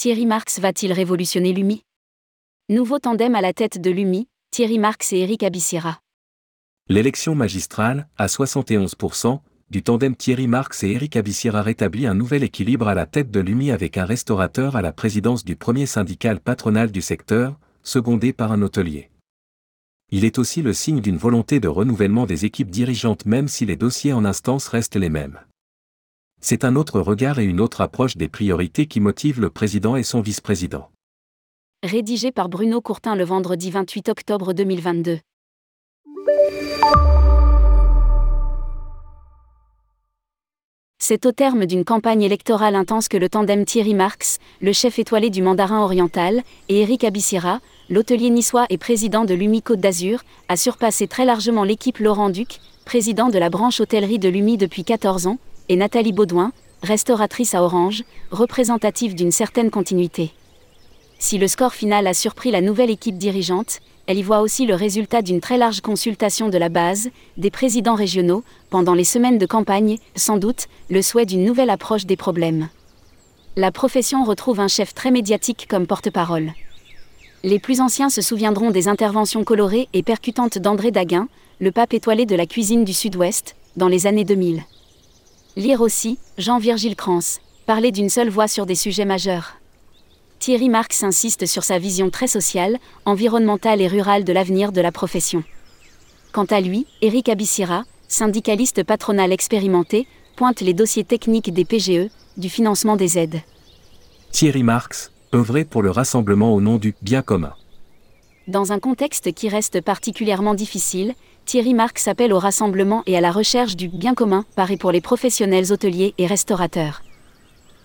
Thierry Marx va-t-il révolutionner l'UMI Nouveau tandem à la tête de l'UMI, Thierry Marx et Éric Abissira. L'élection magistrale, à 71%, du tandem Thierry Marx et Éric Abissira rétablit un nouvel équilibre à la tête de l'UMI avec un restaurateur à la présidence du premier syndical patronal du secteur, secondé par un hôtelier. Il est aussi le signe d'une volonté de renouvellement des équipes dirigeantes même si les dossiers en instance restent les mêmes. C'est un autre regard et une autre approche des priorités qui motivent le président et son vice-président. Rédigé par Bruno Courtin le vendredi 28 octobre 2022. C'est au terme d'une campagne électorale intense que le tandem Thierry Marx, le chef étoilé du Mandarin oriental, et Éric Abissira, l'hôtelier niçois et président de l'UMI Côte d'Azur, a surpassé très largement l'équipe Laurent Duc, président de la branche hôtellerie de l'UMI depuis 14 ans, et Nathalie Baudouin, restauratrice à Orange, représentative d'une certaine continuité. Si le score final a surpris la nouvelle équipe dirigeante, elle y voit aussi le résultat d'une très large consultation de la base, des présidents régionaux, pendant les semaines de campagne, sans doute, le souhait d'une nouvelle approche des problèmes. La profession retrouve un chef très médiatique comme porte-parole. Les plus anciens se souviendront des interventions colorées et percutantes d'André Daguin, le pape étoilé de la cuisine du Sud-Ouest, dans les années 2000. Lire aussi, Jean-Virgile Crans, parler d'une seule voix sur des sujets majeurs. Thierry Marx insiste sur sa vision très sociale, environnementale et rurale de l'avenir de la profession. Quant à lui, Éric Abissira, syndicaliste patronal expérimenté, pointe les dossiers techniques des PGE, du financement des aides. Thierry Marx, œuvrait pour le rassemblement au nom du bien commun. Dans un contexte qui reste particulièrement difficile, Thierry Marx appelle au rassemblement et à la recherche du bien commun, pareil pour les professionnels hôteliers et restaurateurs.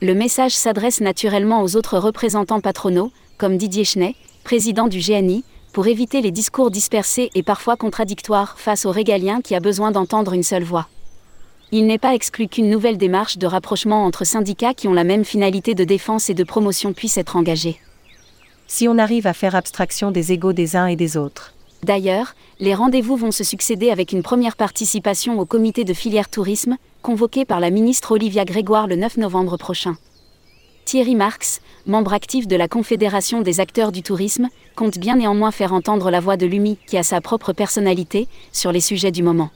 Le message s'adresse naturellement aux autres représentants patronaux, comme Didier Chenet, président du GNI, pour éviter les discours dispersés et parfois contradictoires face au régalien qui a besoin d'entendre une seule voix. Il n'est pas exclu qu'une nouvelle démarche de rapprochement entre syndicats qui ont la même finalité de défense et de promotion puisse être engagée. Si on arrive à faire abstraction des égaux des uns et des autres. D'ailleurs, les rendez-vous vont se succéder avec une première participation au comité de filière tourisme, convoqué par la ministre Olivia Grégoire le 9 novembre prochain. Thierry Marx, membre actif de la Confédération des acteurs du tourisme, compte bien néanmoins faire entendre la voix de l'UMI, qui a sa propre personnalité, sur les sujets du moment.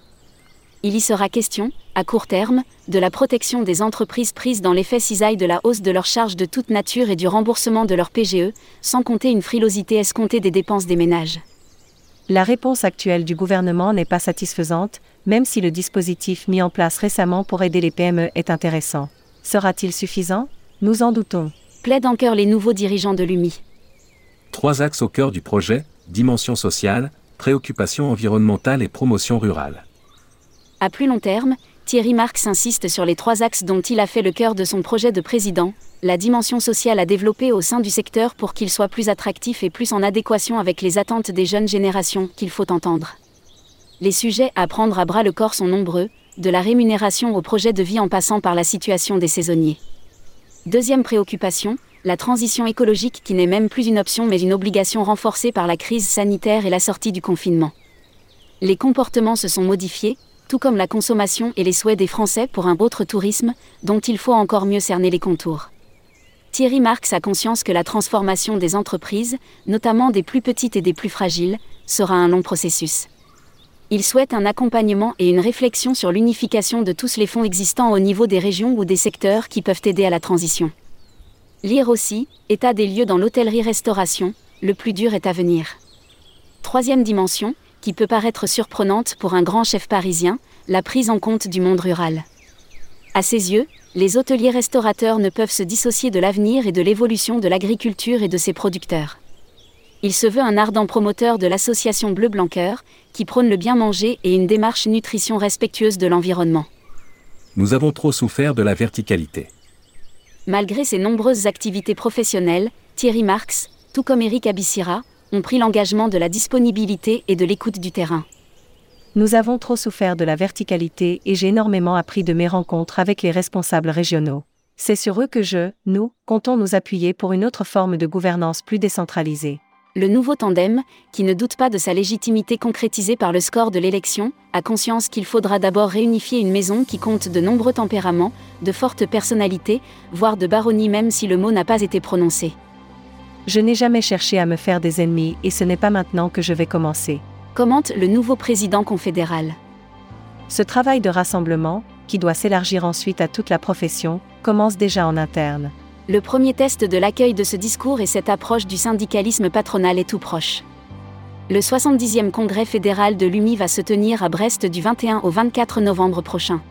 Il y sera question, à court terme, de la protection des entreprises prises dans l'effet cisaille de la hausse de leurs charges de toute nature et du remboursement de leur PGE, sans compter une frilosité escomptée des dépenses des ménages. La réponse actuelle du gouvernement n'est pas satisfaisante, même si le dispositif mis en place récemment pour aider les PME est intéressant. Sera-t-il suffisant? Nous en doutons. Plaide en cœur les nouveaux dirigeants de l'UMI. Trois axes au cœur du projet, dimension sociale, préoccupation environnementale et promotion rurale. À plus long terme, Thierry Marx insiste sur les trois axes dont il a fait le cœur de son projet de président, la dimension sociale à développer au sein du secteur pour qu'il soit plus attractif et plus en adéquation avec les attentes des jeunes générations qu'il faut entendre. Les sujets à prendre à bras le corps sont nombreux, de la rémunération au projet de vie en passant par la situation des saisonniers. Deuxième préoccupation, la transition écologique qui n'est même plus une option mais une obligation renforcée par la crise sanitaire et la sortie du confinement. Les comportements se sont modifiés, tout comme la consommation et les souhaits des Français pour un autre tourisme, dont il faut encore mieux cerner les contours. Thierry Marx a conscience que la transformation des entreprises, notamment des plus petites et des plus fragiles, sera un long processus. Il souhaite un accompagnement et une réflexion sur l'unification de tous les fonds existants au niveau des régions ou des secteurs qui peuvent aider à la transition. Lire aussi, État des lieux dans l'hôtellerie-restauration, le plus dur est à venir. Troisième dimension, qui peut paraître surprenante pour un grand chef parisien, la prise en compte du monde rural. À ses yeux, les hôteliers restaurateurs ne peuvent se dissocier de l'avenir et de l'évolution de l'agriculture et de ses producteurs. Il se veut un ardent promoteur de l'association Bleu Blanqueur, qui prône le bien manger et une démarche nutrition respectueuse de l'environnement. Nous avons trop souffert de la verticalité. Malgré ses nombreuses activités professionnelles, Thierry Marx, tout comme Eric Abissira, ont pris l'engagement de la disponibilité et de l'écoute du terrain. Nous avons trop souffert de la verticalité et j'ai énormément appris de mes rencontres avec les responsables régionaux. C'est sur eux que je, nous, comptons nous appuyer pour une autre forme de gouvernance plus décentralisée. Le nouveau tandem, qui ne doute pas de sa légitimité concrétisée par le score de l'élection, a conscience qu'il faudra d'abord réunifier une maison qui compte de nombreux tempéraments, de fortes personnalités, voire de baronnies même si le mot n'a pas été prononcé. Je n'ai jamais cherché à me faire des ennemis et ce n'est pas maintenant que je vais commencer. Commente le nouveau président confédéral. Ce travail de rassemblement, qui doit s'élargir ensuite à toute la profession, commence déjà en interne. Le premier test de l'accueil de ce discours et cette approche du syndicalisme patronal est tout proche. Le 70e congrès fédéral de l'UMI va se tenir à Brest du 21 au 24 novembre prochain.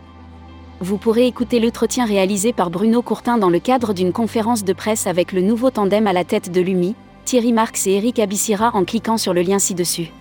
Vous pourrez écouter l'entretien réalisé par Bruno Courtin dans le cadre d'une conférence de presse avec le nouveau tandem à la tête de l'UMI, Thierry Marx et Eric Abissira en cliquant sur le lien ci-dessus.